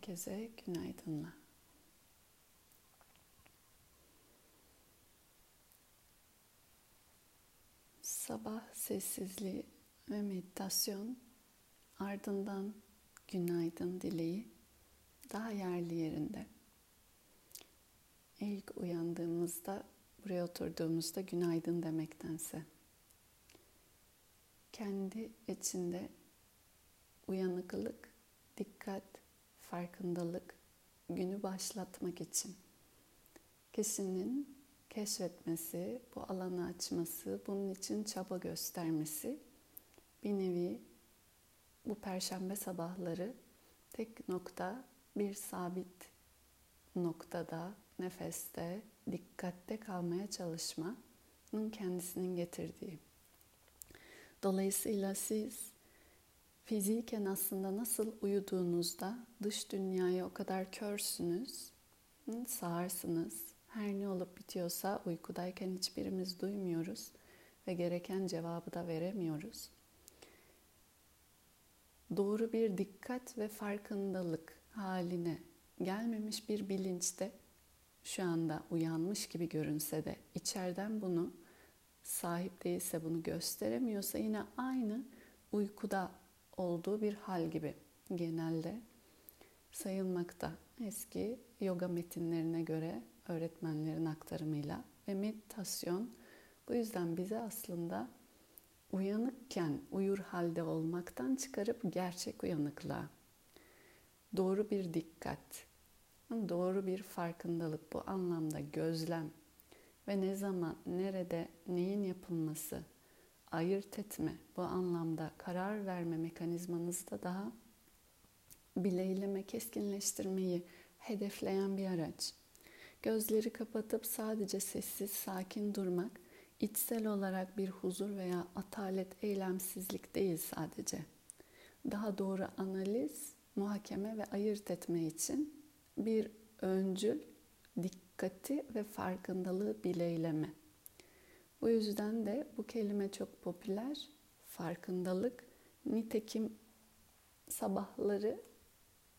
Herkese günaydınlar. Sabah sessizliği ve meditasyon ardından günaydın dileği daha yerli yerinde. İlk uyandığımızda, buraya oturduğumuzda günaydın demektense kendi içinde uyanıklık, dikkat, farkındalık günü başlatmak için kişinin keşfetmesi, bu alanı açması, bunun için çaba göstermesi bir nevi bu perşembe sabahları tek nokta bir sabit noktada, nefeste, dikkatte kalmaya çalışmanın kendisinin getirdiği. Dolayısıyla siz fiziken aslında nasıl uyuduğunuzda dış dünyaya o kadar körsünüz, sağırsınız. Her ne olup bitiyorsa uykudayken hiçbirimiz duymuyoruz ve gereken cevabı da veremiyoruz. Doğru bir dikkat ve farkındalık haline gelmemiş bir bilinçte şu anda uyanmış gibi görünse de içeriden bunu sahip değilse bunu gösteremiyorsa yine aynı uykuda olduğu bir hal gibi genelde sayılmakta. Eski yoga metinlerine göre öğretmenlerin aktarımıyla ve meditasyon bu yüzden bize aslında uyanıkken uyur halde olmaktan çıkarıp gerçek uyanıklığa, doğru bir dikkat, doğru bir farkındalık bu anlamda gözlem ve ne zaman, nerede, neyin yapılması, ayırt etme, bu anlamda karar verme mekanizmanızı da daha bileyleme, keskinleştirmeyi hedefleyen bir araç. Gözleri kapatıp sadece sessiz, sakin durmak, içsel olarak bir huzur veya atalet, eylemsizlik değil sadece. Daha doğru analiz, muhakeme ve ayırt etme için bir öncül, dikkati ve farkındalığı bileyleme. Bu yüzden de bu kelime çok popüler. Farkındalık. Nitekim sabahları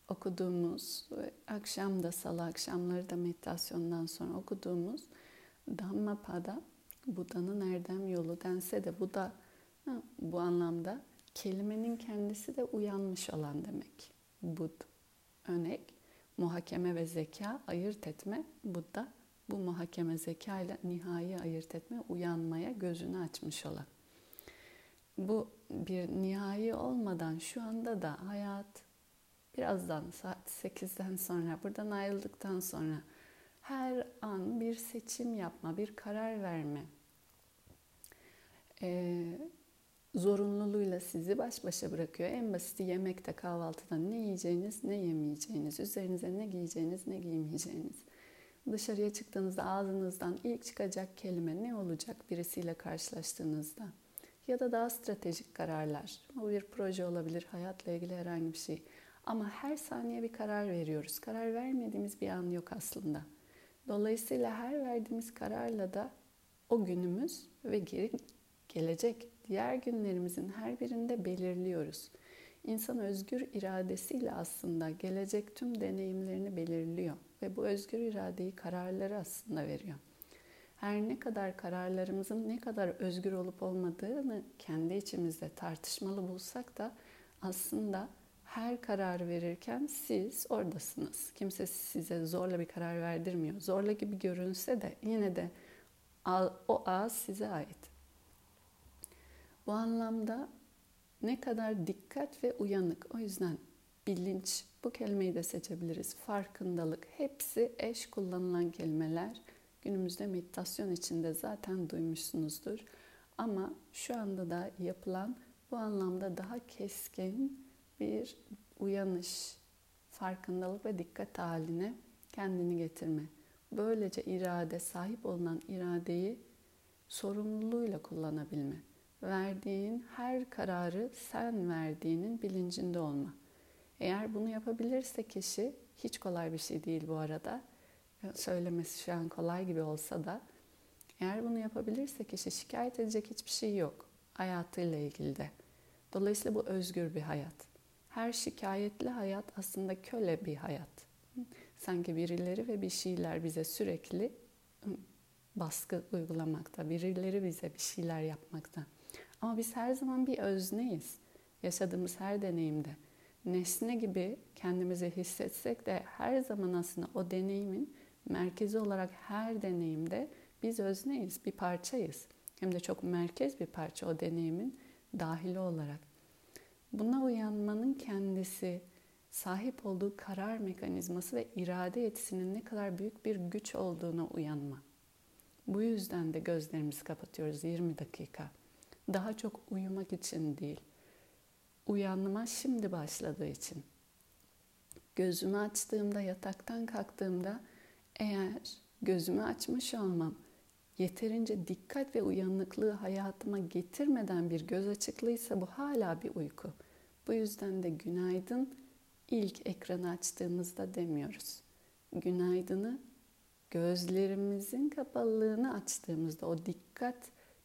okuduğumuz, akşam da salı akşamları da meditasyondan sonra okuduğumuz Dhammapada, Buda'nın erdem yolu dense de bu da bu anlamda kelimenin kendisi de uyanmış olan demek. Bud, örnek, muhakeme ve zeka, ayırt etme, Buddha bu muhakeme zeka ile nihai ayırt etme, uyanmaya gözünü açmış olan. Bu bir nihai olmadan şu anda da hayat birazdan saat 8'den sonra buradan ayrıldıktan sonra her an bir seçim yapma, bir karar verme e, zorunluluğuyla sizi baş başa bırakıyor. En basiti yemekte, kahvaltıda ne yiyeceğiniz, ne yemeyeceğiniz, üzerinize ne giyeceğiniz, ne giymeyeceğiniz. Dışarıya çıktığınızda ağzınızdan ilk çıkacak kelime ne olacak birisiyle karşılaştığınızda? Ya da daha stratejik kararlar. Bu bir proje olabilir, hayatla ilgili herhangi bir şey. Ama her saniye bir karar veriyoruz. Karar vermediğimiz bir an yok aslında. Dolayısıyla her verdiğimiz kararla da o günümüz ve geri gelecek diğer günlerimizin her birinde belirliyoruz. İnsan özgür iradesiyle aslında gelecek tüm deneyimlerini belirliyor ve bu özgür iradeyi kararları aslında veriyor. Her ne kadar kararlarımızın ne kadar özgür olup olmadığını kendi içimizde tartışmalı bulsak da aslında her karar verirken siz oradasınız. Kimse size zorla bir karar verdirmiyor. Zorla gibi görünse de yine de o ağız size ait. Bu anlamda ne kadar dikkat ve uyanık. O yüzden bilinç, bu kelimeyi de seçebiliriz. Farkındalık, hepsi eş kullanılan kelimeler. Günümüzde meditasyon içinde zaten duymuşsunuzdur. Ama şu anda da yapılan bu anlamda daha keskin bir uyanış, farkındalık ve dikkat haline kendini getirme. Böylece irade, sahip olunan iradeyi sorumluluğuyla kullanabilme. Verdiğin her kararı sen verdiğinin bilincinde olma. Eğer bunu yapabilirse kişi, hiç kolay bir şey değil bu arada, söylemesi şu an kolay gibi olsa da, eğer bunu yapabilirse kişi şikayet edecek hiçbir şey yok hayatıyla ilgili de. Dolayısıyla bu özgür bir hayat. her şikayetli hayat aslında köle bir hayat. Sanki birileri ve bir şeyler bize sürekli baskı uygulamakta, birileri bize bir şeyler yapmakta. Ama biz her zaman bir özneyiz. Yaşadığımız her deneyimde. Nesne gibi kendimizi hissetsek de her zaman aslında o deneyimin merkezi olarak her deneyimde biz özneyiz, bir parçayız. Hem de çok merkez bir parça o deneyimin dahili olarak. Buna uyanmanın kendisi sahip olduğu karar mekanizması ve irade yetisinin ne kadar büyük bir güç olduğuna uyanma. Bu yüzden de gözlerimizi kapatıyoruz 20 dakika. Daha çok uyumak için değil. Uyanma şimdi başladığı için. Gözümü açtığımda, yataktan kalktığımda eğer gözümü açmış olmam yeterince dikkat ve uyanıklığı hayatıma getirmeden bir göz açıklıysa bu hala bir uyku. Bu yüzden de günaydın ilk ekranı açtığımızda demiyoruz. Günaydını gözlerimizin kapalılığını açtığımızda o dikkat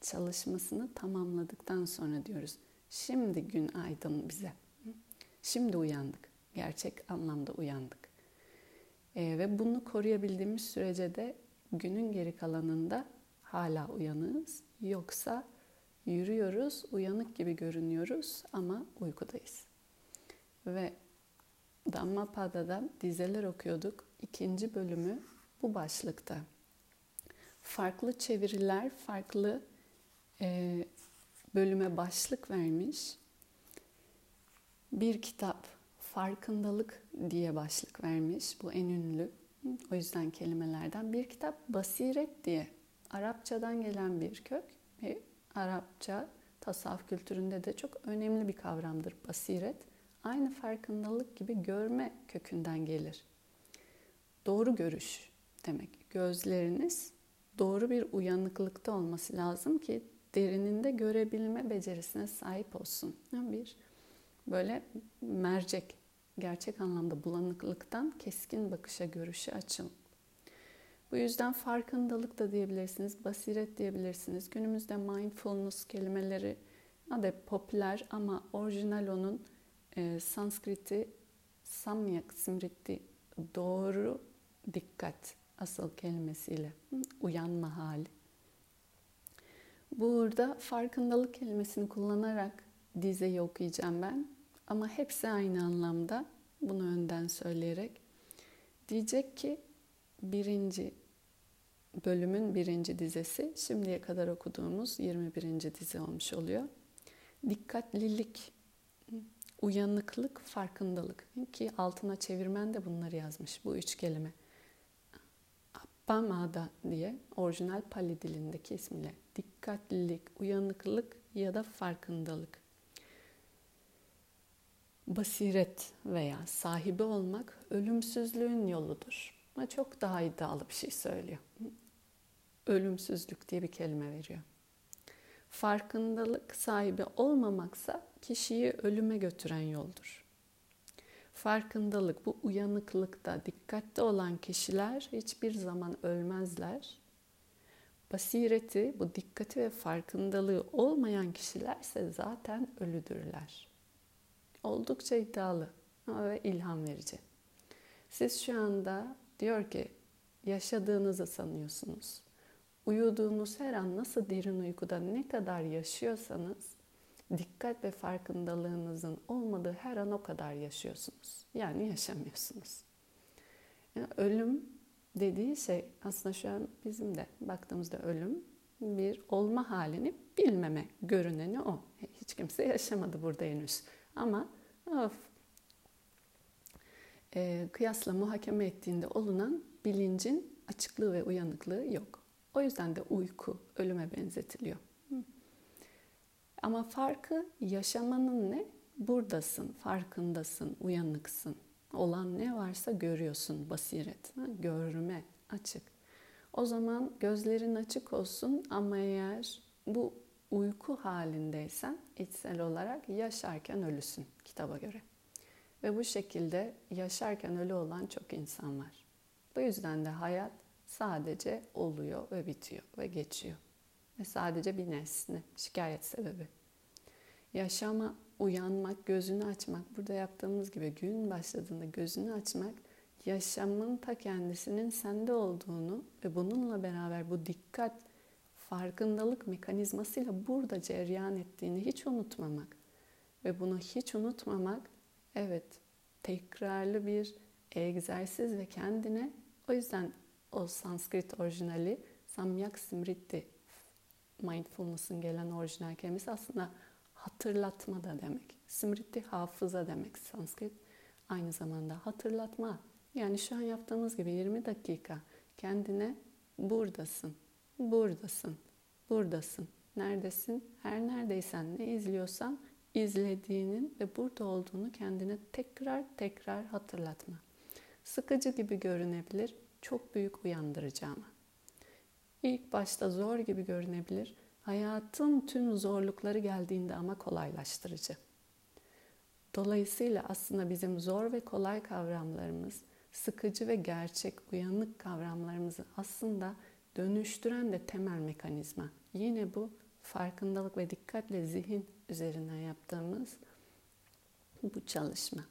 çalışmasını tamamladıktan sonra diyoruz. Şimdi gün aydın bize. Şimdi uyandık. Gerçek anlamda uyandık. E, ve bunu koruyabildiğimiz sürece de günün geri kalanında hala uyanığız. Yoksa yürüyoruz, uyanık gibi görünüyoruz ama uykudayız. Ve Dhammapada'dan dizeler okuyorduk. İkinci bölümü bu başlıkta. Farklı çeviriler, farklı e, bölüme başlık vermiş. Bir kitap farkındalık diye başlık vermiş. Bu en ünlü. O yüzden kelimelerden. Bir kitap basiret diye. Arapçadan gelen bir kök. Ve Arapça tasavvuf kültüründe de çok önemli bir kavramdır basiret. Aynı farkındalık gibi görme kökünden gelir. Doğru görüş demek. Gözleriniz doğru bir uyanıklıkta olması lazım ki derininde görebilme becerisine sahip olsun. Bir böyle mercek, gerçek anlamda bulanıklıktan keskin bakışa, görüşe açın. Bu yüzden farkındalık da diyebilirsiniz, basiret diyebilirsiniz. Günümüzde mindfulness kelimeleri de popüler ama orijinal onun e, Sanskriti samyak smriti doğru dikkat asıl kelimesiyle uyanma hali. Burada farkındalık kelimesini kullanarak dizeyi okuyacağım ben. Ama hepsi aynı anlamda. Bunu önden söyleyerek. Diyecek ki birinci bölümün birinci dizesi şimdiye kadar okuduğumuz 21. dizi olmuş oluyor. Dikkatlilik, uyanıklık, farkındalık ki altına çevirmen de bunları yazmış bu üç kelime. Appamada diye orijinal Pali dilindeki ismiyle dikkatlilik, uyanıklık ya da farkındalık basiret veya sahibi olmak ölümsüzlüğün yoludur. Ama çok daha iddialı bir şey söylüyor. Ölümsüzlük diye bir kelime veriyor. Farkındalık sahibi olmamaksa kişiyi ölüme götüren yoldur. Farkındalık, bu uyanıklıkta, dikkatli olan kişiler hiçbir zaman ölmezler. Basireti, bu dikkati ve farkındalığı olmayan kişilerse zaten ölüdürler oldukça iddialı ve ilham verici. Siz şu anda diyor ki yaşadığınızı sanıyorsunuz. Uyuduğunuz her an nasıl derin uykuda ne kadar yaşıyorsanız dikkat ve farkındalığınızın olmadığı her an o kadar yaşıyorsunuz. Yani yaşamıyorsunuz. Yani ölüm dediği şey aslında şu an bizim de baktığımızda ölüm bir olma halini bilmeme görüneni o. Hiç kimse yaşamadı burada henüz. Ama of, e, kıyasla muhakeme ettiğinde olunan bilincin açıklığı ve uyanıklığı yok. O yüzden de uyku ölüme benzetiliyor. Ama farkı yaşamanın ne? Buradasın, farkındasın, uyanıksın. Olan ne varsa görüyorsun, basiret, görme, açık. O zaman gözlerin açık olsun ama eğer bu uyku halindeysen içsel olarak yaşarken ölüsün kitaba göre. Ve bu şekilde yaşarken ölü olan çok insan var. Bu yüzden de hayat sadece oluyor ve bitiyor ve geçiyor. Ve sadece bir nesne, şikayet sebebi. Yaşama uyanmak, gözünü açmak, burada yaptığımız gibi gün başladığında gözünü açmak, yaşamın ta kendisinin sende olduğunu ve bununla beraber bu dikkat, farkındalık mekanizmasıyla burada cereyan ettiğini hiç unutmamak. Ve bunu hiç unutmamak, evet tekrarlı bir egzersiz ve kendine, o yüzden o Sanskrit orijinali Samyak Smriti mindfulness'ın gelen orijinal kelimesi aslında hatırlatma da demek. Smriti hafıza demek Sanskrit. Aynı zamanda hatırlatma. Yani şu an yaptığımız gibi 20 dakika kendine buradasın, buradasın, buradasın. Neredesin? Her neredeysen, ne izliyorsan izlediğinin ve burada olduğunu kendine tekrar tekrar hatırlatma. Sıkıcı gibi görünebilir, çok büyük uyandırıcı ama. İlk başta zor gibi görünebilir, hayatın tüm zorlukları geldiğinde ama kolaylaştırıcı. Dolayısıyla aslında bizim zor ve kolay kavramlarımız, sıkıcı ve gerçek, uyanık kavramlarımızı aslında dönüştüren de temel mekanizma. Yine bu farkındalık ve dikkatle zihin üzerinden yaptığımız bu çalışma.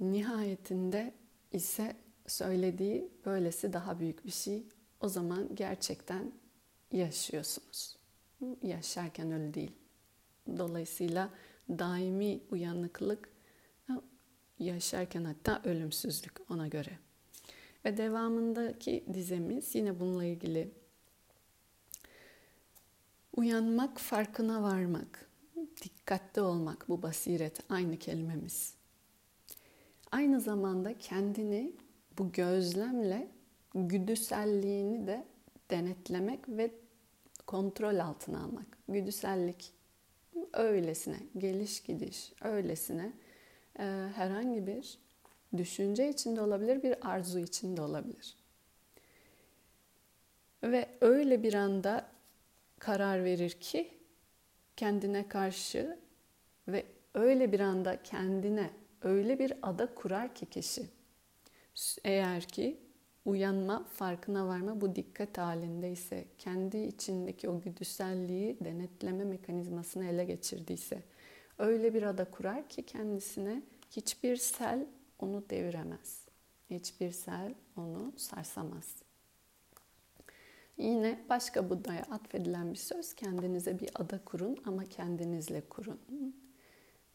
Nihayetinde ise söylediği böylesi daha büyük bir şey. O zaman gerçekten yaşıyorsunuz. Yaşarken öyle değil. Dolayısıyla daimi uyanıklık yaşarken hatta ölümsüzlük ona göre. Ve devamındaki dizemiz yine bununla ilgili uyanmak, farkına varmak, dikkatli olmak bu basiret aynı kelimemiz. Aynı zamanda kendini bu gözlemle güdüselliğini de denetlemek ve kontrol altına almak. Güdüsellik öylesine, geliş gidiş öylesine e, herhangi bir düşünce içinde olabilir, bir arzu içinde olabilir. Ve öyle bir anda karar verir ki kendine karşı ve öyle bir anda kendine öyle bir ada kurar ki kişi. Eğer ki uyanma, farkına varma bu dikkat halindeyse, kendi içindeki o güdüselliği denetleme mekanizmasını ele geçirdiyse, öyle bir ada kurar ki kendisine hiçbir sel onu deviremez. Hiçbir sel onu sarsamaz. Yine başka Buda'ya atfedilen bir söz, kendinize bir ada kurun ama kendinizle kurun.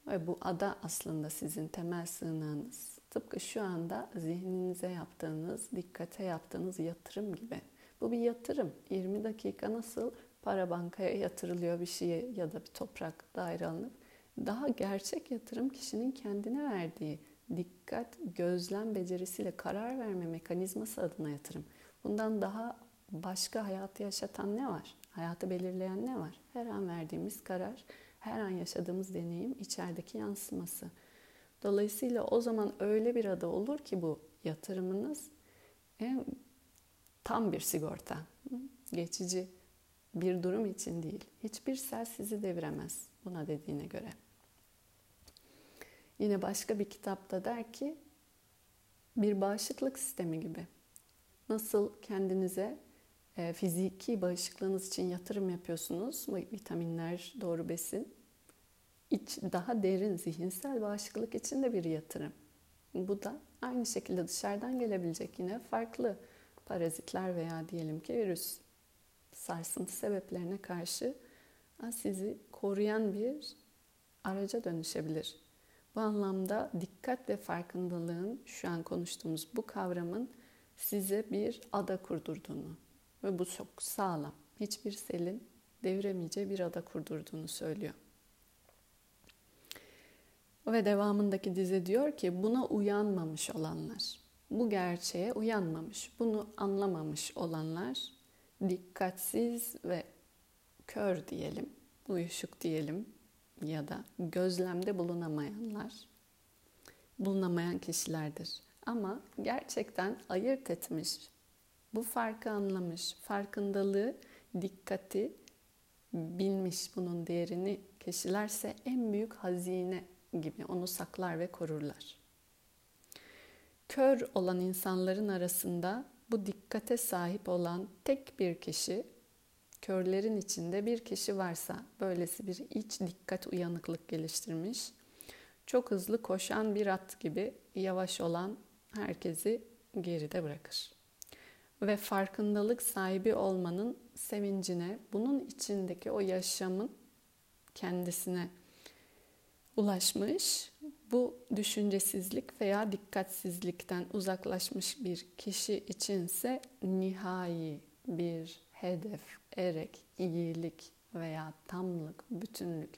Ve bu ada aslında sizin temel sığınağınız. Tıpkı şu anda zihninize yaptığınız, dikkate yaptığınız yatırım gibi. Bu bir yatırım. 20 dakika nasıl para bankaya yatırılıyor bir şeye ya da bir toprak daire alınıp daha gerçek yatırım kişinin kendine verdiği dikkat, gözlem becerisiyle karar verme mekanizması adına yatırım. Bundan daha başka hayatı yaşatan ne var? Hayatı belirleyen ne var? Her an verdiğimiz karar, her an yaşadığımız deneyim içerideki yansıması. Dolayısıyla o zaman öyle bir ada olur ki bu yatırımınız e, tam bir sigorta. Geçici bir durum için değil. Hiçbir sel sizi deviremez buna dediğine göre. Yine başka bir kitapta der ki bir bağışıklık sistemi gibi. Nasıl kendinize e, fiziki bağışıklığınız için yatırım yapıyorsunuz, vitaminler, doğru besin. İç, daha derin zihinsel bağışıklık için de bir yatırım. Bu da aynı şekilde dışarıdan gelebilecek yine farklı parazitler veya diyelim ki virüs sarsıntı sebeplerine karşı sizi koruyan bir araca dönüşebilir. Bu anlamda dikkat ve farkındalığın şu an konuştuğumuz bu kavramın size bir ada kurdurduğunu ve bu çok sağlam. Hiçbir selin deviremeyeceği bir ada kurdurduğunu söylüyor. Ve devamındaki dize diyor ki buna uyanmamış olanlar, bu gerçeğe uyanmamış, bunu anlamamış olanlar dikkatsiz ve kör diyelim, uyuşuk diyelim ya da gözlemde bulunamayanlar, bulunamayan kişilerdir. Ama gerçekten ayırt etmiş, bu farkı anlamış, farkındalığı, dikkati bilmiş bunun değerini kişilerse en büyük hazine gibi onu saklar ve korurlar. Kör olan insanların arasında bu dikkate sahip olan tek bir kişi körlerin içinde bir kişi varsa böylesi bir iç dikkat uyanıklık geliştirmiş, çok hızlı koşan bir at gibi yavaş olan herkesi geride bırakır. Ve farkındalık sahibi olmanın sevincine, bunun içindeki o yaşamın kendisine ulaşmış, bu düşüncesizlik veya dikkatsizlikten uzaklaşmış bir kişi içinse nihai bir hedef, erek, iyilik veya tamlık, bütünlük.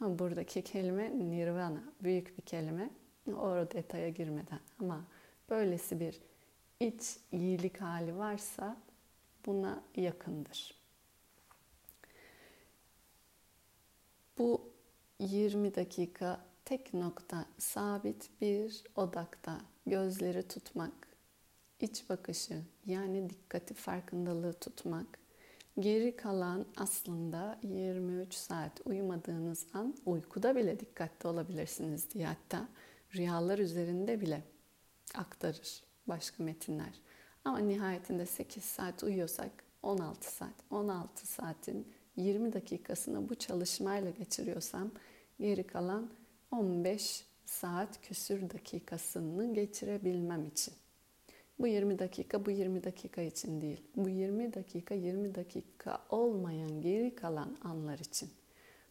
Buradaki kelime nirvana, büyük bir kelime. O detaya girmeden ama böylesi bir iç iyilik hali varsa buna yakındır. Bu 20 dakika tek nokta sabit bir odakta gözleri tutmak, iç bakışı yani dikkati farkındalığı tutmak. Geri kalan aslında 23 saat uyumadığınız an uykuda bile dikkatli olabilirsiniz diye hatta rüyalar üzerinde bile aktarır başka metinler. Ama nihayetinde 8 saat uyuyorsak 16 saat, 16 saatin 20 dakikasını bu çalışmayla geçiriyorsam geri kalan 15 saat küsür dakikasını geçirebilmem için. Bu 20 dakika bu 20 dakika için değil. Bu 20 dakika 20 dakika olmayan geri kalan anlar için.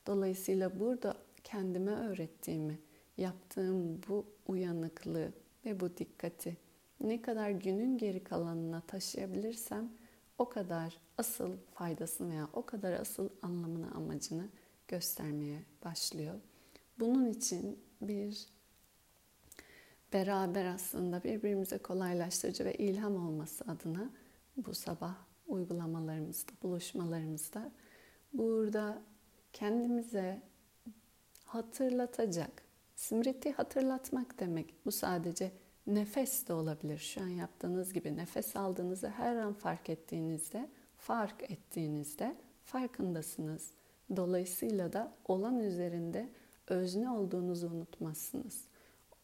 Dolayısıyla burada kendime öğrettiğimi, yaptığım bu uyanıklığı ve bu dikkati ne kadar günün geri kalanına taşıyabilirsem o kadar asıl faydasını veya o kadar asıl anlamını, amacını göstermeye başlıyor. Bunun için bir beraber aslında birbirimize kolaylaştırıcı ve ilham olması adına bu sabah uygulamalarımızda, buluşmalarımızda burada kendimize hatırlatacak, simriti hatırlatmak demek. Bu sadece nefes de olabilir. Şu an yaptığınız gibi nefes aldığınızı her an fark ettiğinizde, fark ettiğinizde farkındasınız. Dolayısıyla da olan üzerinde özne olduğunuzu unutmazsınız.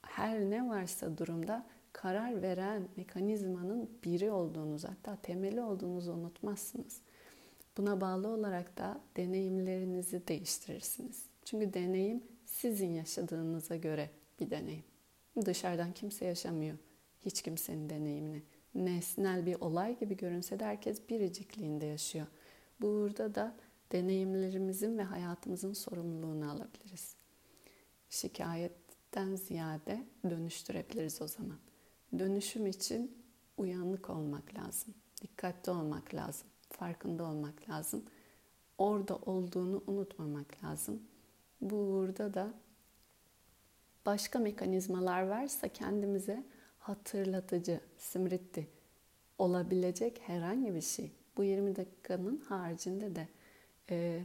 Her ne varsa durumda karar veren mekanizmanın biri olduğunuzu hatta temeli olduğunuzu unutmazsınız. Buna bağlı olarak da deneyimlerinizi değiştirirsiniz. Çünkü deneyim sizin yaşadığınıza göre bir deneyim. Dışarıdan kimse yaşamıyor hiç kimsenin deneyimini. Nesnel bir olay gibi görünse de herkes biricikliğinde yaşıyor. Burada da deneyimlerimizin ve hayatımızın sorumluluğunu alabiliriz. Şikayetten ziyade dönüştürebiliriz o zaman. Dönüşüm için uyanık olmak lazım. Dikkatli olmak lazım. Farkında olmak lazım. Orada olduğunu unutmamak lazım. Burada da başka mekanizmalar varsa kendimize hatırlatıcı, simritti olabilecek herhangi bir şey. Bu 20 dakikanın haricinde de e,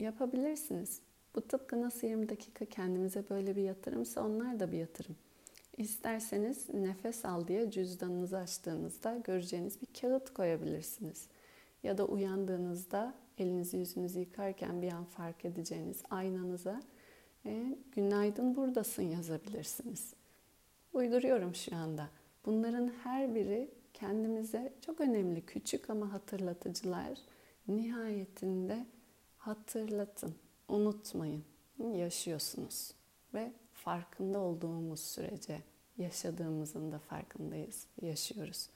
yapabilirsiniz. Bu tıpkı nasıl 20 dakika kendimize böyle bir yatırımsa onlar da bir yatırım. İsterseniz nefes al diye cüzdanınızı açtığınızda göreceğiniz bir kağıt koyabilirsiniz. Ya da uyandığınızda elinizi yüzünüzü yıkarken bir an fark edeceğiniz aynanıza e, günaydın buradasın yazabilirsiniz. Uyduruyorum şu anda. Bunların her biri kendimize çok önemli küçük ama hatırlatıcılar. Nihayetinde hatırlatın, unutmayın. Yaşıyorsunuz ve farkında olduğumuz sürece yaşadığımızın da farkındayız, yaşıyoruz.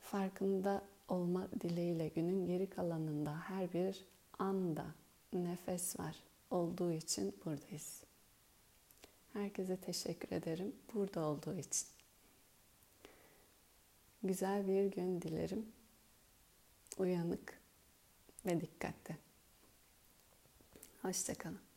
Farkında olma dileğiyle günün geri kalanında her bir anda nefes var olduğu için buradayız. Herkese teşekkür ederim burada olduğu için. Güzel bir gün dilerim. Uyanık ve dikkatli. Hoşçakalın.